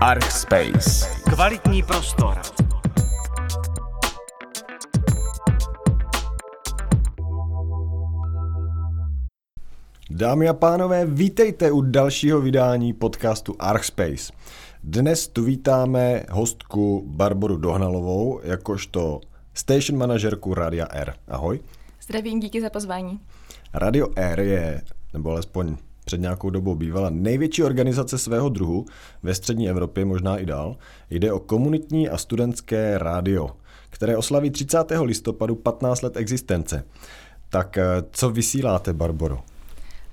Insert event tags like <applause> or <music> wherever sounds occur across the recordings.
Archspace. Kvalitní prostor. Dámy a pánové, vítejte u dalšího vydání podcastu Archspace. Dnes tu vítáme hostku Barboru Dohnalovou, jakožto station manažerku Radia R. Ahoj. Zdravím, díky za pozvání. Radio R je, nebo alespoň před nějakou dobou bývala největší organizace svého druhu ve střední Evropě, možná i dál. Jde o komunitní a studentské rádio, které oslaví 30. listopadu 15 let existence. Tak eh, co vysíláte, Barboro?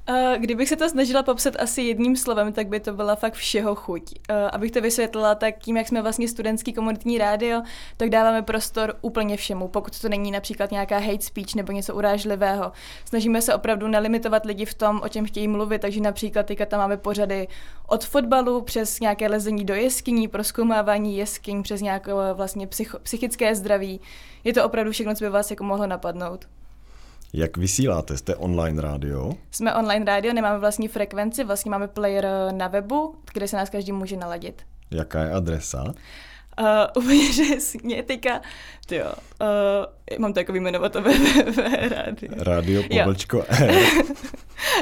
Uh, kdybych se to snažila popsat asi jedním slovem, tak by to byla fakt všeho chuť. Uh, abych to vysvětlila, tak tím, jak jsme vlastně studentský komunitní rádio, tak dáváme prostor úplně všemu, pokud to není například nějaká hate speech nebo něco urážlivého. Snažíme se opravdu nelimitovat lidi v tom, o čem chtějí mluvit, takže například teďka tam máme pořady od fotbalu přes nějaké lezení do jeskyní, proskoumávání jeskyň, přes nějaké vlastně psycho- psychické zdraví. Je to opravdu všechno, co by vás jako mohlo napadnout. Jak vysíláte? Jste online rádio? Jsme online rádio, nemáme vlastní frekvenci, vlastně máme player na webu, kde se nás každý může naladit. Jaká je adresa? Uh, <laughs> úplně přesně, teďka, jo, uh, mám to jako vyjmenovat www rádio. Radio pomlčko R.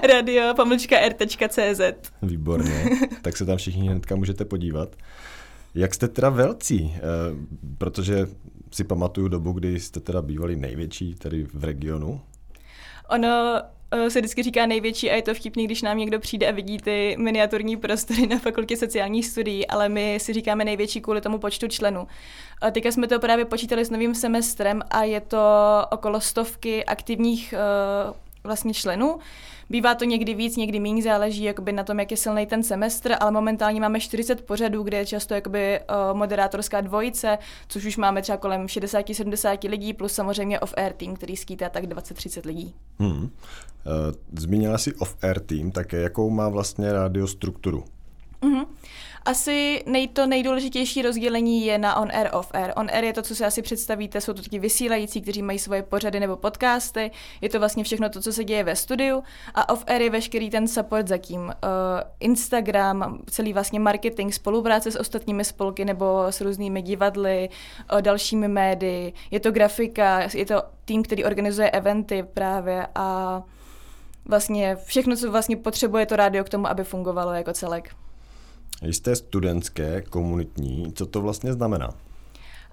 <laughs> radio pomlčka r.cz. Výborně, <laughs> tak se tam všichni hnedka můžete podívat. Jak jste teda velcí? Uh, protože si pamatuju dobu, kdy jste teda bývali největší tady v regionu. Ono uh, se vždycky říká největší a je to vtipný, když nám někdo přijde a vidí ty miniaturní prostory na fakultě sociálních studií, ale my si říkáme největší kvůli tomu počtu členů. A teďka jsme to právě počítali s novým semestrem a je to okolo stovky aktivních uh, vlastně členů. Bývá to někdy víc, někdy méně, záleží jakoby na tom, jak je silný ten semestr, ale momentálně máme 40 pořadů, kde je často jakoby uh, moderátorská dvojice, což už máme třeba kolem 60-70 lidí, plus samozřejmě off-air team, který skýtá tak 20-30 lidí. Hmm. Uh, zmínila si off-air team, také jakou má vlastně rádio strukturu? Asi nej, to nejdůležitější rozdělení je na on-air, off-air. On-air je to, co si asi představíte, jsou to ti vysílající, kteří mají svoje pořady nebo podcasty, je to vlastně všechno to, co se děje ve studiu a off-air je veškerý ten support za tím. Uh, Instagram, celý vlastně marketing, spolupráce s ostatními spolky nebo s různými divadly, uh, dalšími médii, je to grafika, je to tým, který organizuje eventy právě a vlastně všechno, co vlastně potřebuje to rádio k tomu, aby fungovalo jako celek. Jste studentské, komunitní, co to vlastně znamená?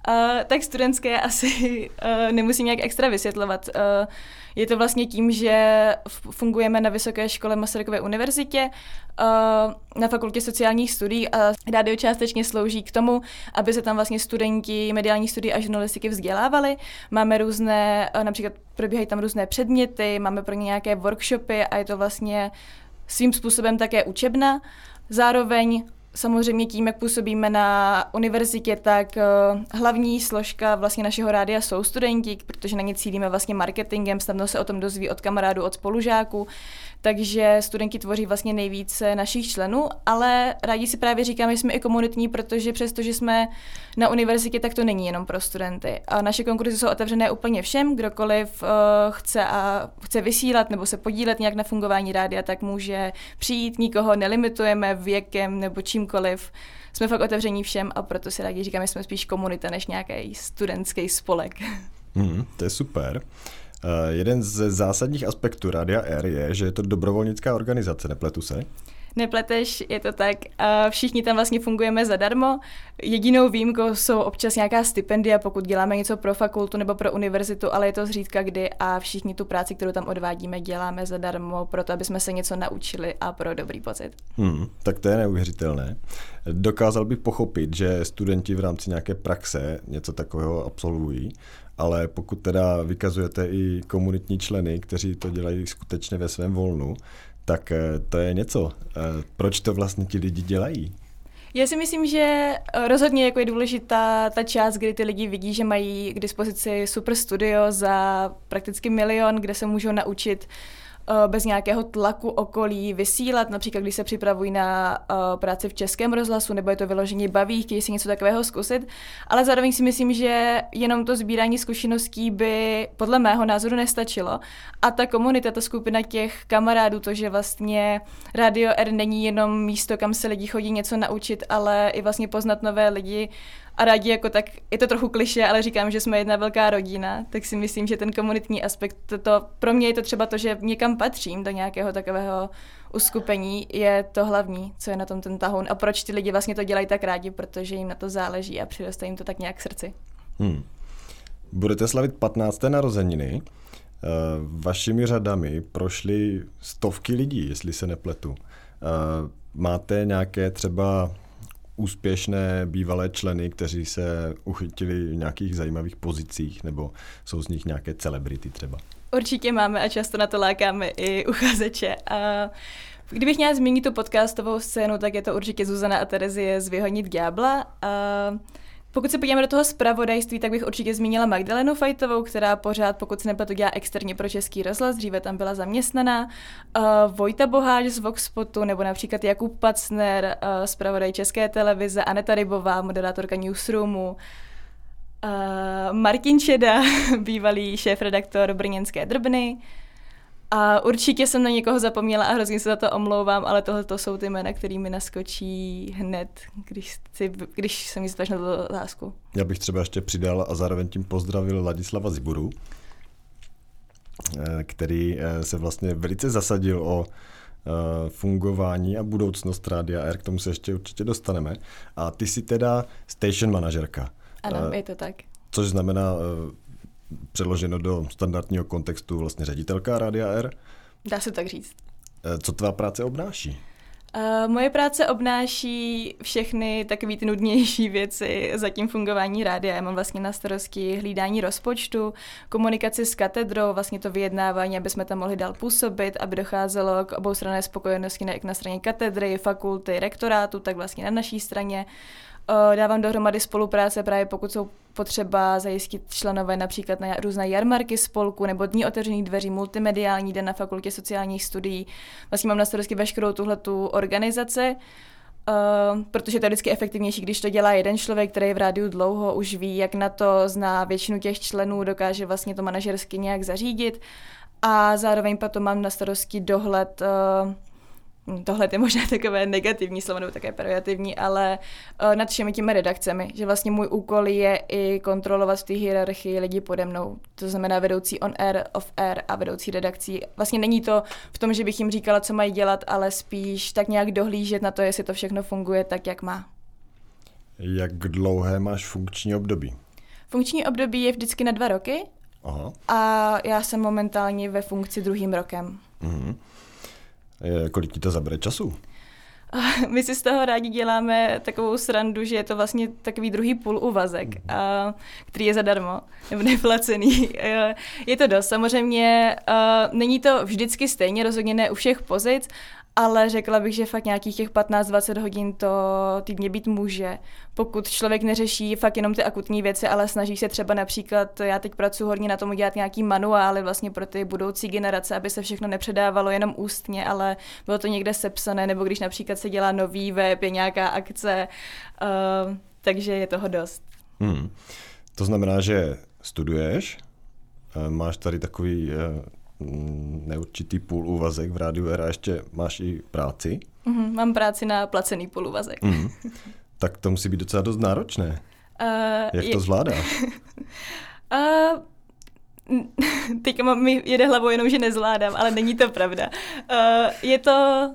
Uh, tak studentské <laughs> asi uh, nemusím nějak extra vysvětlovat. Uh, je to vlastně tím, že fungujeme na Vysoké škole Masarykové univerzitě, uh, na fakultě sociálních studií a rádio částečně slouží k tomu, aby se tam vlastně studenti mediální studií a žurnalistiky vzdělávali. Máme různé, uh, například probíhají tam různé předměty, máme pro ně nějaké workshopy a je to vlastně svým způsobem také učebna. Zároveň Samozřejmě tím, jak působíme na univerzitě, tak uh, hlavní složka vlastně našeho rádia jsou studenti, protože na ně cílíme vlastně marketingem, snadno se o tom dozví od kamarádů, od spolužáků, takže studenti tvoří vlastně nejvíce našich členů, ale rádi si právě říkáme, že jsme i komunitní, protože přestože jsme na univerzitě, tak to není jenom pro studenty. A naše konkurzy jsou otevřené úplně všem, kdokoliv uh, chce a chce vysílat nebo se podílet nějak na fungování rádia, tak může přijít, nikoho nelimitujeme věkem nebo čímkoliv. Jsme fakt otevření všem a proto si rádi říkáme, že jsme spíš komunita než nějaký studentský spolek. Mm, to je super. Uh, jeden z zásadních aspektů Radia R je, že je to dobrovolnická organizace, nepletu se? Nepleteš, je to tak. Uh, všichni tam vlastně fungujeme zadarmo. Jedinou výjimkou jsou občas nějaká stipendia, pokud děláme něco pro fakultu nebo pro univerzitu, ale je to zřídka kdy a všichni tu práci, kterou tam odvádíme, děláme zadarmo, proto aby jsme se něco naučili a pro dobrý pocit. Hmm, tak to je neuvěřitelné. Dokázal bych pochopit, že studenti v rámci nějaké praxe něco takového absolvují, ale pokud teda vykazujete i komunitní členy, kteří to dělají skutečně ve svém volnu, tak eh, to je něco. Eh, proč to vlastně ti lidi dělají? Já si myslím, že eh, rozhodně jako je důležitá ta část, kdy ty lidi vidí, že mají k dispozici super studio za prakticky milion, kde se můžou naučit bez nějakého tlaku okolí vysílat, například když se připravují na práci v českém rozhlasu, nebo je to vyložení baví, chtějí si něco takového zkusit, ale zároveň si myslím, že jenom to sbírání zkušeností by podle mého názoru nestačilo. A ta komunita, ta skupina těch kamarádů, to, že vlastně Radio R není jenom místo, kam se lidi chodí něco naučit, ale i vlastně poznat nové lidi a rádi jako tak, je to trochu kliše, ale říkám, že jsme jedna velká rodina, tak si myslím, že ten komunitní aspekt, to, to pro mě je to třeba to, že někam patřím do nějakého takového uskupení, je to hlavní, co je na tom ten tahoun a proč ty lidi vlastně to dělají tak rádi, protože jim na to záleží a přiroste jim to tak nějak k srdci. Hmm. Budete slavit 15. narozeniny. Eh, vašimi řadami prošly stovky lidí, jestli se nepletu. Eh, máte nějaké třeba úspěšné bývalé členy, kteří se uchytili v nějakých zajímavých pozicích, nebo jsou z nich nějaké celebrity třeba? Určitě máme a často na to lákáme i uchazeče. A kdybych měla zmínit tu podcastovou scénu, tak je to určitě Zuzana a Terezie z Vyhonit ďábla. Pokud se podíváme do toho zpravodajství, tak bych určitě zmínila Magdalenu Fajtovou, která pořád, pokud se nepletu, dělá externě pro Český rozhlas, dříve tam byla zaměstnaná. Uh, Vojta Boháč z Voxpotu, nebo například Jakub Pacner, uh, zpravodaj České televize, Aneta Rybová, moderátorka Newsroomu, uh, Martin Čeda, <laughs> bývalý šéf-redaktor Brněnské drbny, a určitě jsem na někoho zapomněla a hrozně se za to omlouvám, ale tohle to jsou ty jména, které mi naskočí hned, když, si, když se mi zeptáš na tu otázku. Já bych třeba ještě přidal a zároveň tím pozdravil Ladislava Ziburu, eh, který eh, se vlastně velice zasadil o eh, fungování a budoucnost Rádia R, k tomu se ještě určitě dostaneme. A ty jsi teda station manažerka. Ano, je to tak. Což znamená přeloženo do standardního kontextu vlastně ředitelka Rádia R. Dá se tak říct. Eh, co tvá práce obnáší? Uh, moje práce obnáší všechny takové ty nudnější věci za tím fungování rádia. Já mám vlastně na starosti hlídání rozpočtu, komunikaci s katedrou, vlastně to vyjednávání, aby jsme tam mohli dál působit, aby docházelo k oboustranné spokojenosti jak na straně katedry, fakulty, rektorátu, tak vlastně na naší straně. Uh, dávám dohromady spolupráce právě pokud jsou potřeba zajistit členové například na různé jarmarky spolku nebo dní otevřených dveří, multimediální den na fakultě sociálních studií. Vlastně mám na starosti veškerou tuhle tu organizaci, Uh, protože to je vždycky efektivnější, když to dělá jeden člověk, který je v rádiu dlouho, už ví, jak na to zná většinu těch členů, dokáže vlastně to manažersky nějak zařídit. A zároveň potom mám na starosti dohled uh, tohle je možná takové negativní slovo nebo také pejorativní, ale uh, nad všemi těmi redakcemi, že vlastně můj úkol je i kontrolovat v té hierarchii lidi pode mnou, to znamená vedoucí on air, off air a vedoucí redakcí. Vlastně není to v tom, že bych jim říkala, co mají dělat, ale spíš tak nějak dohlížet na to, jestli to všechno funguje tak, jak má. Jak dlouhé máš funkční období? Funkční období je vždycky na dva roky Aha. a já jsem momentálně ve funkci druhým rokem. Mm-hmm. Kolik ti to zabere času? <laughs> My si z toho rádi děláme takovou srandu, že je to vlastně takový druhý půl uvazek, mhm. a, který je zadarmo, nebo neplacený. Je to dost. Samozřejmě není to vždycky stejně, rozhodně ne u všech pozic, ale řekla bych, že fakt nějakých těch 15-20 hodin to týdně být může, pokud člověk neřeší fakt jenom ty akutní věci, ale snaží se třeba například, já teď pracuji hodně na tom udělat nějaký manuály vlastně pro ty budoucí generace, aby se všechno nepředávalo jenom ústně, ale bylo to někde sepsané, nebo když například se dělá nový web, je nějaká akce, uh, takže je toho dost. Hmm. To znamená, že studuješ, eh, máš tady takový eh, neurčitý půl úvazek v rádiu a ještě máš i práci. Mm-hmm, mám práci na placený půl úvazek. Mm. Tak to musí být docela dost náročné. Uh, Jak je... to zvládáš? <laughs> uh, <laughs> teď mi jede hlavou jenom, že nezvládám, ale není to pravda. Uh, je to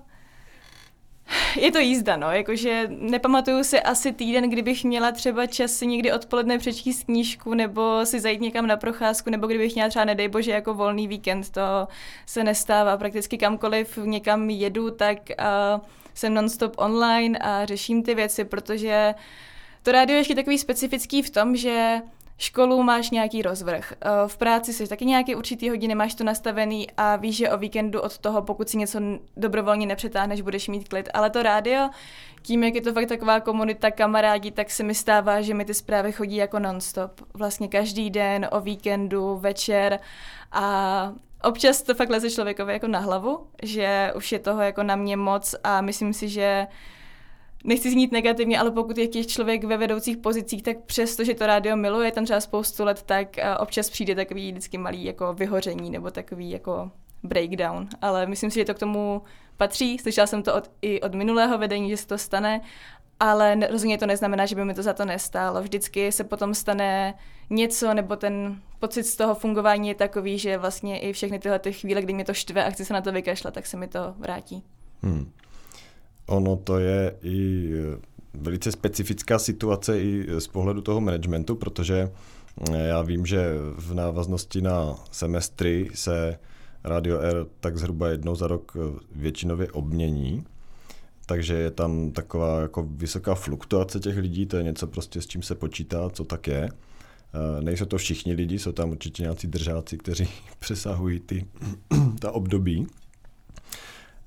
je to jízda, no, jakože nepamatuju si asi týden, kdybych měla třeba čas si někdy odpoledne přečíst knížku nebo si zajít někam na procházku, nebo kdybych měla třeba, nedej bože, jako volný víkend, to se nestává. Prakticky kamkoliv někam jedu, tak uh, jsem nonstop online a řeším ty věci, protože to rádio je ještě takový specifický v tom, že školu máš nějaký rozvrh. Eh, v práci jsi taky nějaký určitý hodiny, máš to nastavený a víš, že o víkendu od toho, pokud si něco dobrovolně nepřetáhneš, budeš mít klid. Ale to rádio, tím, jak je to fakt taková komunita kamarádi, tak se mi stává, že mi ty zprávy chodí jako nonstop. Vlastně každý den, o víkendu, večer a občas to fakt leze člověkovi jako na hlavu, že už je toho jako na mě moc a myslím si, že nechci znít negativně, ale pokud je člověk ve vedoucích pozicích, tak přesto, že to rádio miluje tam třeba spoustu let, tak eh, občas přijde takový vždycky malý jako vyhoření nebo takový jako breakdown. Ale myslím si, že to k tomu patří. Slyšela jsem to od, i od minulého vedení, že se to stane, ale rozhodně to neznamená, že by mi to za to nestálo. Vždycky se potom stane něco, nebo ten pocit z toho fungování je takový, že vlastně i všechny tyhle ty chvíle, kdy mě to štve a chci se na to vykašlat, tak se mi to vrátí. Hmm. Ono to je i eh, velice specifická situace i z pohledu toho managementu, protože eh, já vím, že v návaznosti na semestry se Radio R tak zhruba jednou za rok eh, většinově obmění, takže je tam taková jako vysoká fluktuace těch lidí, to je něco prostě s čím se počítá, co tak je. Nejsou to všichni lidi, jsou tam určitě nějací držáci, kteří <laughs> přesahují ty, <clears throat> ta období.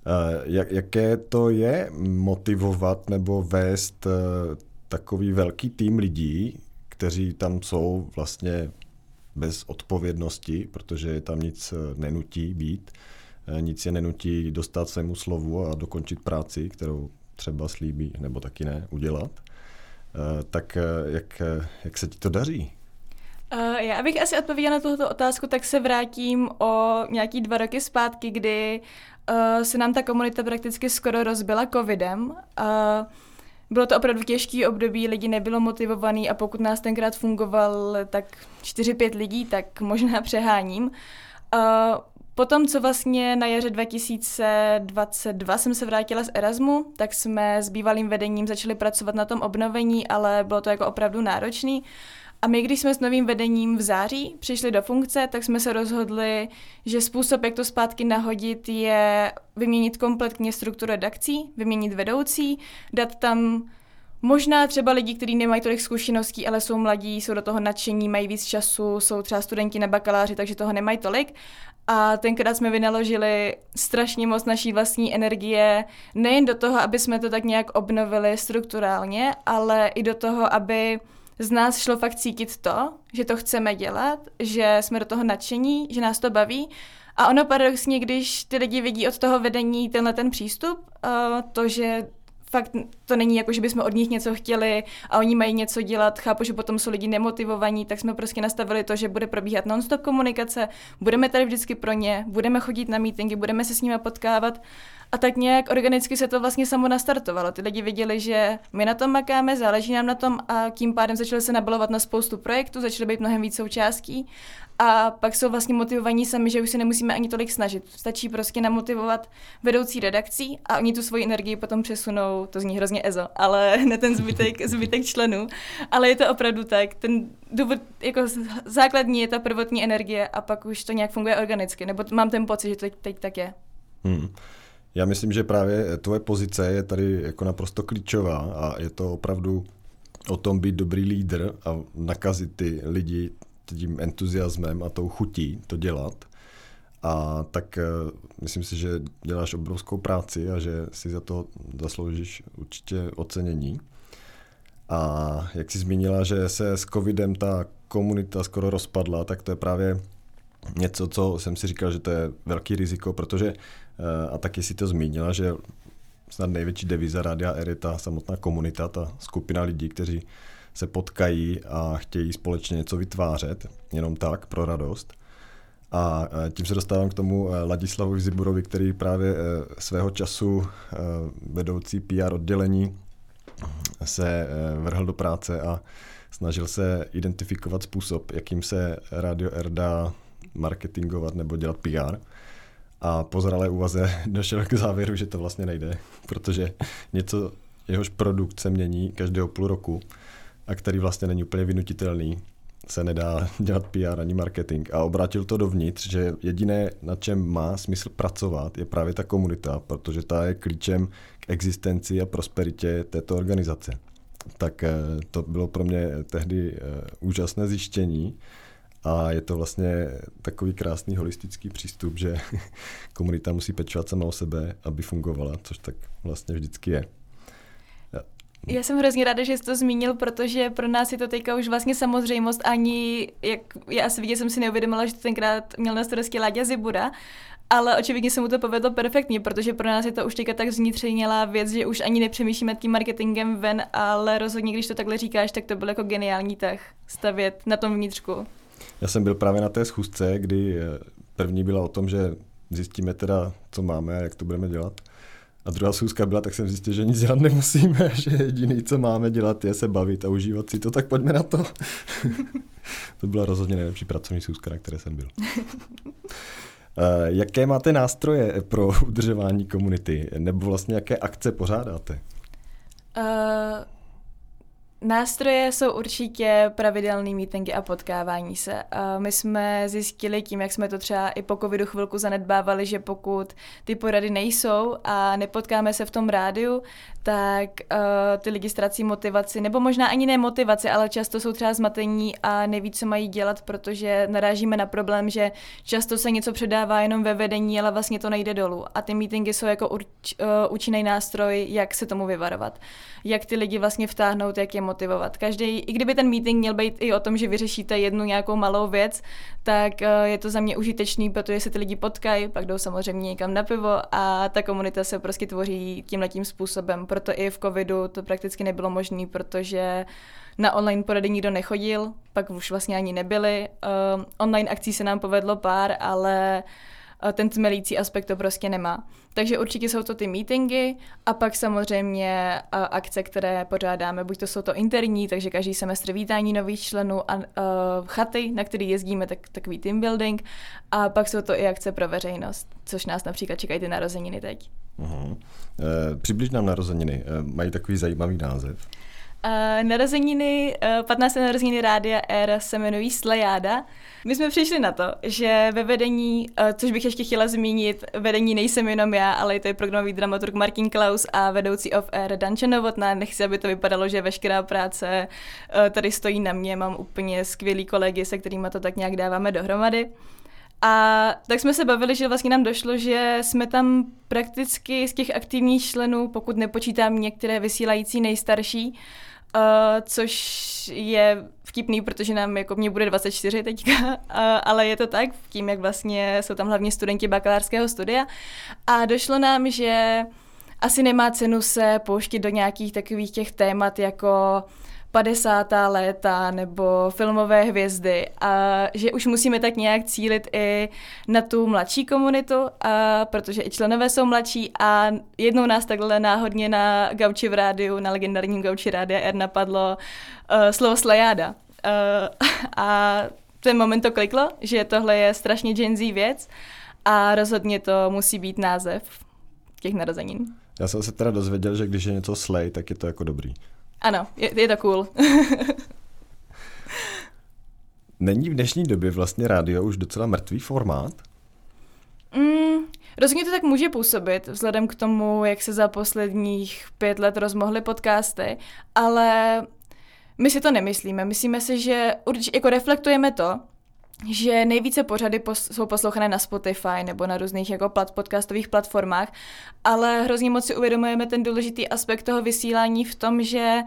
Eh, jak, jaké to je motivovat nebo vést eh, takový velký tým lidí, kteří tam jsou vlastně bez odpovědnosti, protože je tam nic eh, nenutí být, nic je nenutí dostat svému slovu a dokončit práci, kterou třeba slíbí nebo taky ne udělat. Tak jak, jak se ti to daří? Uh, já bych asi odpověděla na tuto otázku, tak se vrátím o nějaký dva roky zpátky, kdy uh, se nám ta komunita prakticky skoro rozbila covidem. Uh, bylo to opravdu těžký období, lidi nebylo motivovaný a pokud nás tenkrát fungoval tak 4-5 lidí, tak možná <laughs> přeháním. Uh, Potom, co vlastně na jaře 2022 jsem se vrátila z Erasmu, tak jsme s bývalým vedením začali pracovat na tom obnovení, ale bylo to jako opravdu náročný. A my, když jsme s novým vedením v září přišli do funkce, tak jsme se rozhodli, že způsob, jak to zpátky nahodit, je vyměnit kompletně strukturu redakcí, vyměnit vedoucí, dát tam Možná třeba lidi, kteří nemají tolik zkušeností, ale jsou mladí, jsou do toho nadšení, mají víc času, jsou třeba studenti na bakaláři, takže toho nemají tolik. A tenkrát jsme vynaložili strašně moc naší vlastní energie, nejen do toho, aby jsme to tak nějak obnovili strukturálně, ale i do toho, aby z nás šlo fakt cítit to, že to chceme dělat, že jsme do toho nadšení, že nás to baví. A ono paradoxně, když ty lidi vidí od toho vedení tenhle ten přístup, uh, to, že fakt to není jako, že bychom od nich něco chtěli a oni mají něco dělat. Chápu, že potom jsou lidi nemotivovaní, tak jsme prostě nastavili to, že bude probíhat non-stop komunikace, budeme tady vždycky pro ně, budeme chodit na meetingy, budeme se s nimi potkávat. A tak nějak organicky se to vlastně samo nastartovalo. Ty lidi viděli, že my na tom makáme, záleží nám na tom a tím pádem začali se nabalovat na spoustu projektů, začaly být mnohem víc součástí a pak jsou vlastně motivovaní sami, že už se nemusíme ani tolik snažit. Stačí prostě namotivovat vedoucí redakcí a oni tu svoji energii potom přesunou, to zní hrozně ezo, ale <laughs> ne ten zbytek, <laughs> zbytek členů. Ale je to opravdu tak. Ten důvod, jako základní je ta prvotní energie a pak už to nějak funguje organicky. Nebo mám ten pocit, že to teď, teď tak je. Hmm. Já myslím, že právě tvoje pozice je tady jako naprosto klíčová a je to opravdu o tom být dobrý lídr a nakazit ty lidi tím entuziasmem a tou chutí to dělat. A tak uh, myslím si, že děláš obrovskou práci a že si za to zasloužíš určitě ocenění. A jak jsi zmínila, že se s covidem ta komunita skoro rozpadla, tak to je právě něco, co jsem si říkal, že to je velký riziko, protože, uh, a taky si to zmínila, že snad největší deviza Rádia R je ta samotná komunita, ta skupina lidí, kteří se potkají a chtějí společně něco vytvářet, jenom tak, pro radost. A e, tím se dostávám k tomu e, Ladislavovi Ziburovi, který právě e, svého času vedoucí PR oddělení se vrhl do práce a snažil se identifikovat způsob, jakým se Radio R dá marketingovat nebo dělat PR. A po zralé úvaze <laughs> došel k závěru, že to vlastně nejde, protože něco, jehož produkt se mění každého půl roku, a který vlastně není úplně vynutitelný, se nedá <laughs> dělat PR ani marketing a obrátil to dovnitř, že jediné, na čem má smysl pracovat, je právě ta komunita, protože ta je klíčem k existenci a prosperitě této organizace. Tak eh, to bylo pro mě tehdy eh, úžasné zjištění a je to vlastně takový krásný holistický přístup, že <laughs> komunita musí pečovat sama o sebe, aby fungovala, což tak vlastně vždycky je. Já jsem hrozně ráda, že jsi to zmínil, protože pro nás je to teďka už vlastně samozřejmost. Ani, jak já asi vidět, jsem si neuvědomila, že to tenkrát měl na starosti Láďa Zibura, ale očividně se mu to povedlo perfektně, protože pro nás je to už teďka tak zvnitřnělá věc, že už ani nepřemýšlíme tím marketingem ven, ale rozhodně, když to takhle říkáš, tak to byl jako geniální tah stavět na tom vnitřku. Já jsem byl právě na té schůzce, kdy eh, první byla o tom, že zjistíme teda, co máme a jak to budeme dělat. A druhá schůzka byla, tak jsem zjistil, že nic dělat nemusíme, <laughs> že jediný, co máme dělat, je se bavit a užívat si to, tak pojďme na to. <laughs> to byla rozhodně nejlepší pracovní schůzka, na které jsem byl. <laughs> Eh, jaké máte nástroje pro udržování komunity? Nebo vlastně jaké akce pořádáte? Uh, Nástroje jsou určitě pravidelný meetingy a potkávání se. My jsme zjistili tím, jak jsme to třeba i po covidu chvilku zanedbávali, že pokud ty porady nejsou a nepotkáme se v tom rádiu, tak uh, ty lidi ztrací motivaci, nebo možná ani ne motivaci, ale často jsou třeba zmatení a neví, co mají dělat, protože narážíme na problém, že často se něco předává jenom ve vedení, ale vlastně to nejde dolů. A ty meetingy jsou jako urč, uh, účinný nástroj, jak se tomu vyvarovat. Jak ty lidi vlastně vtáhnout, jak je motivovat. Každý, i kdyby ten meeting měl být i o tom, že vyřešíte jednu nějakou malou věc, tak uh, je to za mě užitečný, protože se ty lidi potkají, pak jdou samozřejmě někam na pivo a ta komunita se prostě tvoří tímhletím způsobem proto i v covidu to prakticky nebylo možné, protože na online porady nikdo nechodil, pak už vlastně ani nebyly. Uh, online akcí se nám povedlo pár, ale ten tmelící aspekt to prostě nemá. Takže určitě jsou to ty meetingy a pak samozřejmě akce, které pořádáme. Buď to jsou to interní, takže každý semestr vítání nových členů a chaty, na který jezdíme, tak, takový team building. A pak jsou to i akce pro veřejnost, což nás například čekají ty narozeniny teď. Uh-huh. E, přibliž nám narozeniny. E, mají takový zajímavý název. Uh, narozeniny, uh, 15. narozeniny Rádia R se jmenují Slejáda. My jsme přišli na to, že ve vedení, uh, což bych ještě chtěla zmínit, vedení nejsem jenom já, ale i to je programový dramaturg Martin Klaus a vedoucí of Air Danče Novotná. Nechci, aby to vypadalo, že veškerá práce uh, tady stojí na mě. Mám úplně skvělý kolegy, se kterými to tak nějak dáváme dohromady. A tak jsme se bavili, že vlastně nám došlo, že jsme tam prakticky z těch aktivních členů, pokud nepočítám některé vysílající nejstarší, uh, což je vtipný, protože nám jako mě bude 24 teďka, uh, <laughs> ale je to tak, tím, jak vlastně jsou tam hlavně studenti bakalářského studia. A došlo nám, že asi nemá cenu se pouštět do nějakých takových těch témat jako 50. léta nebo filmové hvězdy a že už musíme tak nějak cílit i na tu mladší komunitu, a protože i členové jsou mladší a jednou nás takhle náhodně na Gauči v rádiu, na legendárním Gauči rádia R napadlo uh, slovo slajáda. Uh, <laughs> a ten moment to kliklo, že tohle je strašně Gen Z věc a rozhodně to musí být název těch narozenin. Já jsem se teda dozvěděl, že když je něco slay, tak je to jako dobrý. Ano, je, je to cool. <laughs> Není v dnešní době vlastně rádio už docela mrtvý formát? Mm, rozhodně to tak může působit, vzhledem k tomu, jak se za posledních pět let rozmohly podcasty, ale my si to nemyslíme. Myslíme si, že určitě jako reflektujeme to, že nejvíce pořady pos- jsou poslouchané na Spotify nebo na různých jako plat- podcastových platformách, ale hrozně moc si uvědomujeme ten důležitý aspekt toho vysílání v tom, že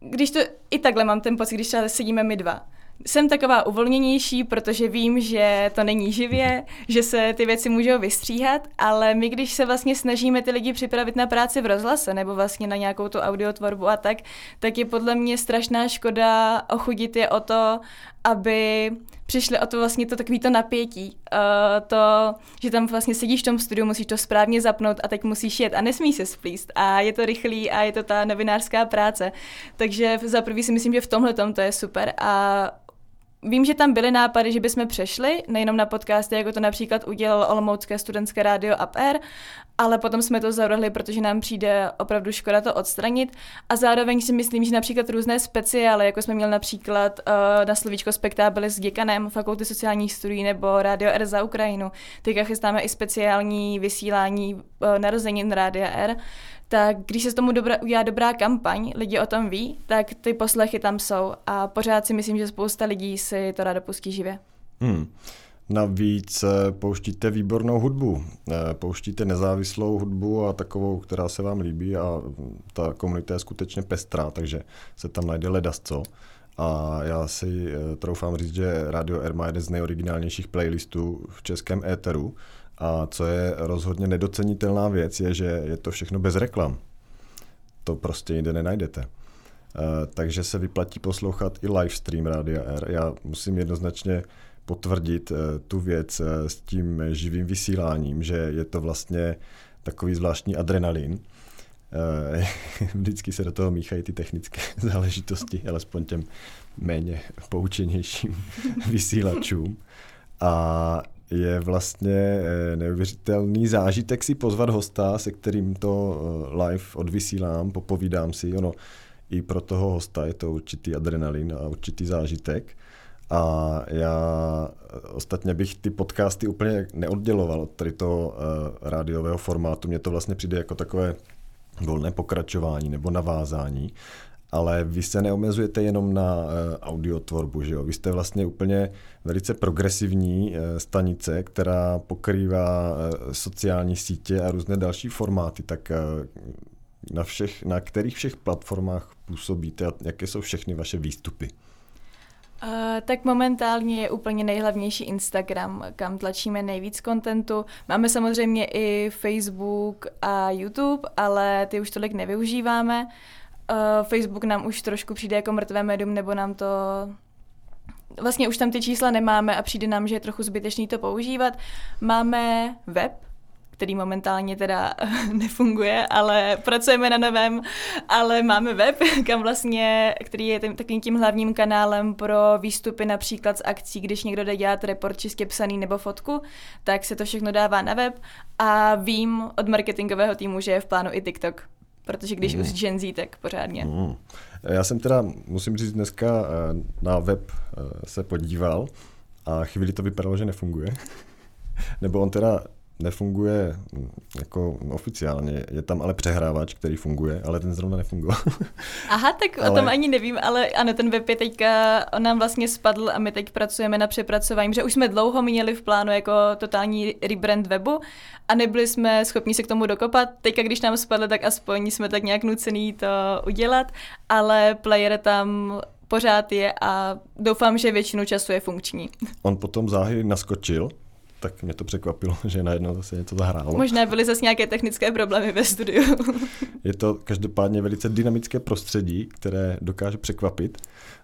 když to i takhle mám ten pocit, když třeba sedíme my dva, jsem taková uvolněnější, protože vím, že to není živě, že se ty věci můžou vystříhat, ale my, když se vlastně snažíme ty lidi připravit na práci v rozhlase nebo vlastně na nějakou tu audiotvorbu a tak, tak je podle mě strašná škoda ochudit je o to, aby přišli o to vlastně to takový to napětí. Uh, to, že tam vlastně sedíš v tom studiu, musíš to správně zapnout a teď musíš jet a nesmí se splíst a je to rychlý a je to ta novinářská práce. Takže za prvý si myslím, že v tomhle to je super a Vím, že tam byly nápady, že bychom přešli nejenom na podcasty, jako to například udělal Olomoucké studentské rádio Up Air, ale potom jsme to zavrhli, protože nám přijde opravdu škoda to odstranit. A zároveň si myslím, že například různé speciály, jako jsme měli například uh, na slovíčko spektábily s děkanem Fakulty sociálních studií nebo Radio R za Ukrajinu. Teďka chystáme i speciální vysílání uh, narozenin Rádia R tak když se z tomu dobra, udělá dobrá kampaň, lidi o tom ví, tak ty poslechy tam jsou a pořád si myslím, že spousta lidí si to rádo pustí živě. Hmm. Navíc eh, pouštíte výbornou hudbu, eh, pouštíte nezávislou hudbu a takovou, která se vám líbí a ta komunita je skutečně pestrá, takže se tam najde ledasco. A já si eh, troufám říct, že Radio R má jeden z nejoriginálnějších playlistů v českém éteru a co je rozhodně nedocenitelná věc, je, že je to všechno bez reklam. To prostě jinde nenajdete. Takže se vyplatí poslouchat i livestream Rádia R. Já musím jednoznačně potvrdit eh, tu věc eh, s tím živým vysíláním, že je to vlastně takový zvláštní adrenalin. Eh, <laughs> vždycky se do toho míchají ty technické <laughs> záležitosti, alespoň těm méně poučenějším <laughs> vysílačům. A je vlastně neuvěřitelný zážitek si pozvat hosta, se kterým to live odvysílám, popovídám si. Ono i pro toho hosta je to určitý adrenalin a určitý zážitek. A já ostatně bych ty podcasty úplně neodděloval od tady toho uh, rádiového formátu. Mně to vlastně přijde jako takové volné pokračování nebo navázání. Ale vy se neomezujete jenom na uh, audiotvorbu, že jo? Vy jste vlastně úplně velice progresivní uh, stanice, která pokrývá sociální sítě a různé další formáty. Tak na, všech, na kterých všech platformách působíte a jaké jsou všechny vaše výstupy? Uh, tak momentálně je úplně nejhlavnější Instagram, kam tlačíme nejvíc kontentu. Máme samozřejmě i Facebook a YouTube, ale ty už tolik nevyužíváme. Uh, Facebook nám už trošku přijde jako mrtvé médium, nebo nám to vlastně už tam ty čísla nemáme a přijde nám, že je trochu zbytečný to používat. Máme web, který momentálně teda <laughs> nefunguje, ale pracujeme na novém, ale máme web, <laughs> kam vlastně, který je tím, takovým tím hlavním kanálem pro výstupy například z akcí, když někdo jde dělat report čistě psaný nebo fotku, tak se to všechno dává na web a vím od marketingového týmu, že je v plánu i TikTok, protože když mm. už Gen Z, tak pořádně. Mm. Já jsem teda, musím říct, dneska eh, na web eh, se podíval a chvíli to vypadalo, že nefunguje. <laughs> Nebo on teda nefunguje mm, jako oficiálně. Je tam ale přehrávač, který funguje, ale ten zrovna nefunguje. <laughs> Aha, tak ale... o tom ani nevím, ale ano, ten web je teďka, on nám vlastně spadl a my teď pracujeme na přepracování, že už jsme dlouho měli v plánu jako totální rebrand webu a nebyli jsme schopni se k tomu dokopat. Teďka, když nám spadl, tak aspoň jsme tak nějak nucený to udělat, ale player tam pořád je a doufám, že většinu času je funkční. On potom záhy naskočil, tak mě to překvapilo, <laughs> že najednou zase něco zahrálo. Možná byly zase nějaké technické problémy ve studiu. <laughs> je to každopádně velice dynamické prostředí, které dokáže překvapit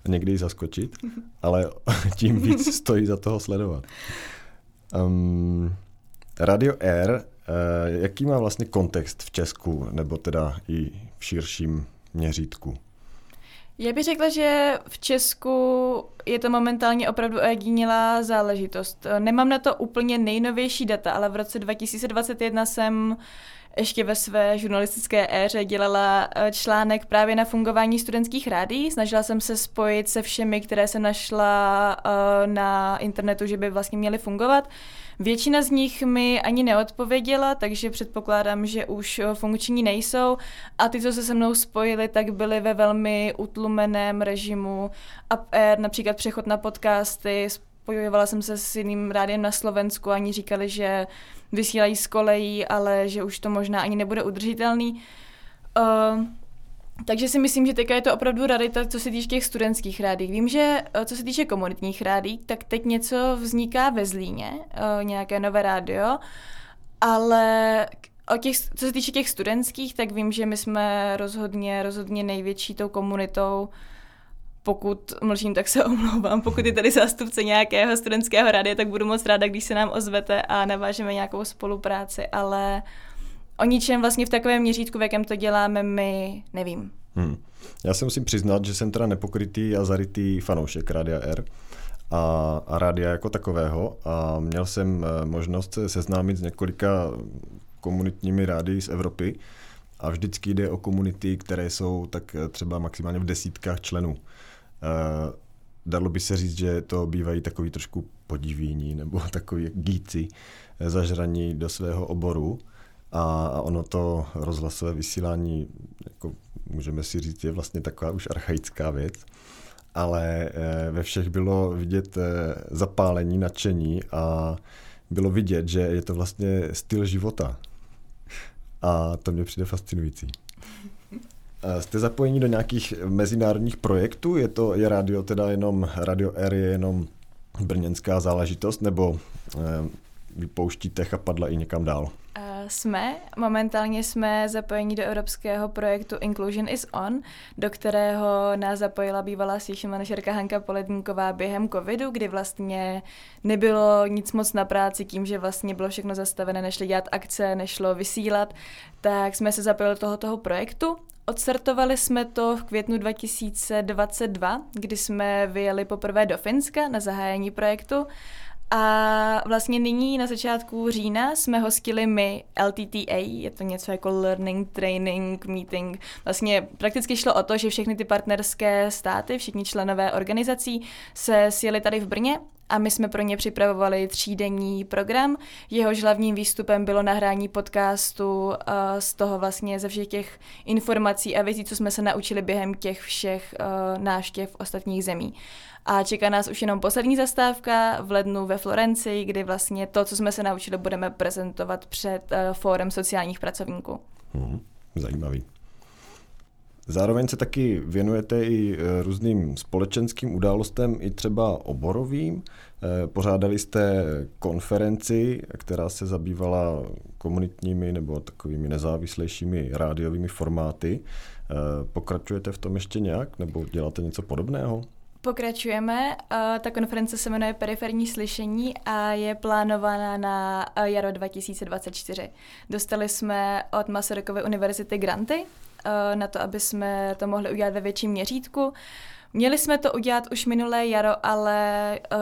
a někdy i zaskočit, <laughs> ale tím víc stojí za toho sledovat. Um, Radio Air, uh, jaký má vlastně kontext v Česku, nebo teda i v širším měřítku? Já bych řekla, že v Česku je to momentálně opravdu ojedinělá záležitost. Nemám na to úplně nejnovější data, ale v roce 2021 jsem ještě ve své žurnalistické éře dělala eh, článek právě na fungování studentských rádií. Snažila jsem se spojit se všemi, které jsem našla eh, na internetu, že by vlastně měly fungovat. Většina z nich mi ani neodpověděla, takže předpokládám, že už eh, funkční nejsou. A ty, co se se mnou spojili, tak byly ve velmi utlumeném režimu. Up Air, například přechod na podcasty, spojovala jsem se s jiným rádiem na Slovensku, ani říkali, že vysílají z kolejí, ale že už to možná ani nebude udržitelný. Uh, takže si myslím, že teďka je to opravdu rarita, co se týče těch studentských rádí. Vím, že eh, co se týče komunitních rádí, tak teď něco vzniká ve Zlíně, uh, nějaké nové rádio, ale o těch, co se týče těch studentských, tak vím, že my jsme rozhodně, rozhodně největší tou komunitou, pokud mlčím, tak se <laughs> omlouvám. Pokud je tady zástupce nějakého studentského rádia, tak budu moc ráda, když se nám ozvete a navážeme nějakou spolupráci, ale o ničem vlastně v takovém měřítku, v jakém to děláme my, nevím. Hmm. Já se musím přiznat, že jsem teda nepokrytý a zarytý fanoušek Rádia R a, a rádia jako takového a měl jsem eh, možnost se seznámit s několika komunitními rádii z Evropy a vždycky jde o komunity, které jsou tak eh, třeba maximálně v desítkách členů. Uh, dalo by se říct, že to bývají takový trošku podivíní nebo <laughs> takový gíci zažraní do svého oboru a, ono to rozhlasové vysílání, jako můžeme si říct, je vlastně taková už archaická věc. ale ve všech bylo vidět zapálení, nadšení a bylo vidět, že je to vlastně styl života. A to mě přijde fascinující. Jste zapojení do nějakých mezinárodních projektů? Je to je radio teda jenom, Radio R je jenom brněnská záležitost, nebo vypouštíte chapadla i někam dál? Jsme, momentálně jsme zapojeni do evropského projektu Inclusion is On, do kterého nás zapojila bývalá station manažerka Hanka Poledníková během covidu, kdy vlastně nebylo nic moc na práci tím, že vlastně bylo všechno zastavené, nešli dělat akce, nešlo vysílat, tak jsme se zapojili do toho, projektu. Odstartovali jsme to v květnu 2022, kdy jsme vyjeli poprvé do Finska na zahájení projektu a vlastně nyní na začátku října jsme hostili my LTTA, je to něco jako Learning, Training, Meeting. Vlastně prakticky šlo o to, že všechny ty partnerské státy, všichni členové organizací se sjeli tady v Brně a my jsme pro ně připravovali třídenní program. Jehož hlavním výstupem bylo nahrání podcastu uh, z toho vlastně ze všech těch informací a věcí, co jsme se naučili během těch všech uh, návštěv ostatních zemí. A čeká nás už jenom poslední zastávka v lednu ve Florencii, kdy vlastně to, co jsme se naučili, budeme prezentovat před uh, fórem sociálních pracovníků. Hmm, zajímavý. Zároveň se taky věnujete i e, různým společenským událostem, i třeba oborovým. E, pořádali jste konferenci, která se zabývala komunitními nebo takovými nezávislejšími rádiovými formáty. Pokračujete v tom ještě nějak nebo děláte něco podobného? Pokračujeme. Ta konference se jmenuje Periferní slyšení a je plánovaná na jaro 2024. Dostali jsme od Masarykovy univerzity granty Eh, na to, aby jsme to mohli udělat ve větším měřítku. Měli jsme to udělat už minulé jaro, ale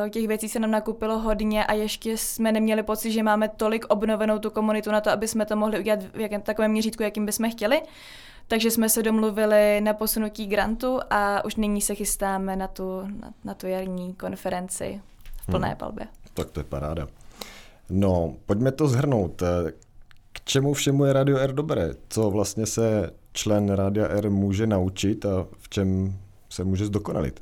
eh, těch věcí se nám nakupilo hodně a ještě jsme neměli pocit, že máme tolik obnovenou tu komunitu na to, aby jsme to mohli udělat v takovém měřítku, jakým bychom chtěli. Takže jsme se domluvili na posunutí grantu a už nyní se chystáme na tu, na, na tu jarní konferenci v plné hmm. palbě. Tak to je paráda. No, pojďme to zhrnout. K čemu všemu je Radio R dobré? Co vlastně se člen Rádia R může naučit a v čem se může zdokonalit?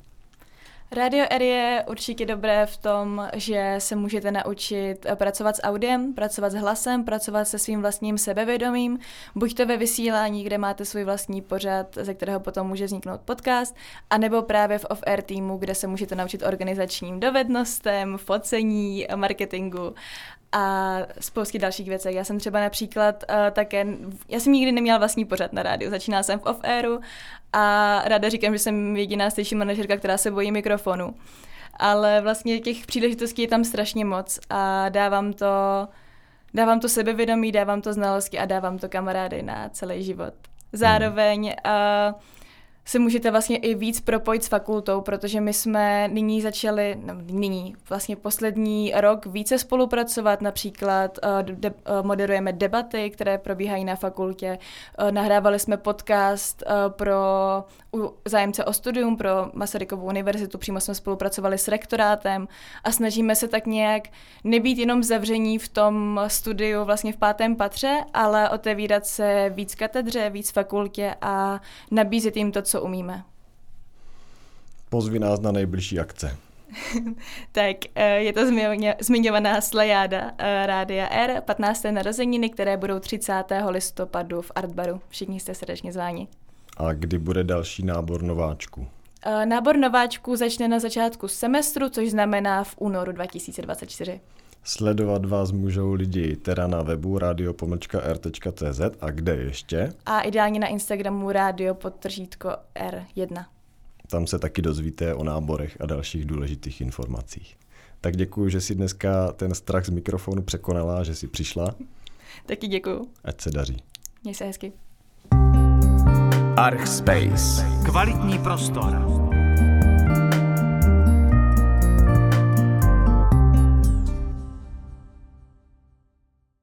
Radio R je určitě dobré v tom, že se můžete naučit pracovat s audiem, pracovat s hlasem, pracovat se svým vlastním sebevědomím, buď to ve vysílání, kde máte svůj vlastní pořad, ze kterého potom může vzniknout podcast, anebo právě v off-air týmu, kde se můžete naučit organizačním dovednostem, focení, marketingu a spoustě dalších věcí. Já jsem třeba například uh, také, já jsem nikdy neměla vlastní pořad na rádiu, začínala jsem v off-airu a ráda říkám, že jsem jediná station manažerka, která se bojí mikrofonu. Ale vlastně těch příležitostí je tam strašně moc a dávám to, dávám to sebevědomí, dávám to znalosti a dávám to kamarády na celý život. Zároveň uh, se můžete vlastně i víc propojit s fakultou, protože my jsme nyní začali, no, nyní vlastně poslední rok více spolupracovat, například uh, de, uh, moderujeme debaty, které probíhají na fakultě, uh, nahrávali jsme podcast uh, pro zájemce o studium pro Masarykovu univerzitu, přímo jsme spolupracovali s rektorátem a snažíme se tak nějak nebýt jenom zavření v tom studiu vlastně v pátém patře, ale otevírat se víc katedře, víc fakultě a nabízet jim to, co umíme. Pozvi nás na nejbližší akce. <laughs> tak eh, je to zmiňovaná Slejáda eh, Rádia R, 15. narozeniny, které budou 30. listopadu v Artbaru. Všichni jste srdečně zváni. A kdy bude další nábor nováčků? Eh, nábor nováčků začne na začátku semestru, což znamená v únoru 2024. Sledovat vás můžou lidi teda na webu radio.r.cz a kde ještě? A ideálně na Instagramu radio podtržítko R1. Tam se taky dozvíte o náborech a dalších důležitých informacích. Tak děkuji, že si dneska ten strach z mikrofonu překonala, že si přišla. Taky děkuji. Ať se daří. Měj se hezky. Archspace. Kvalitní prostor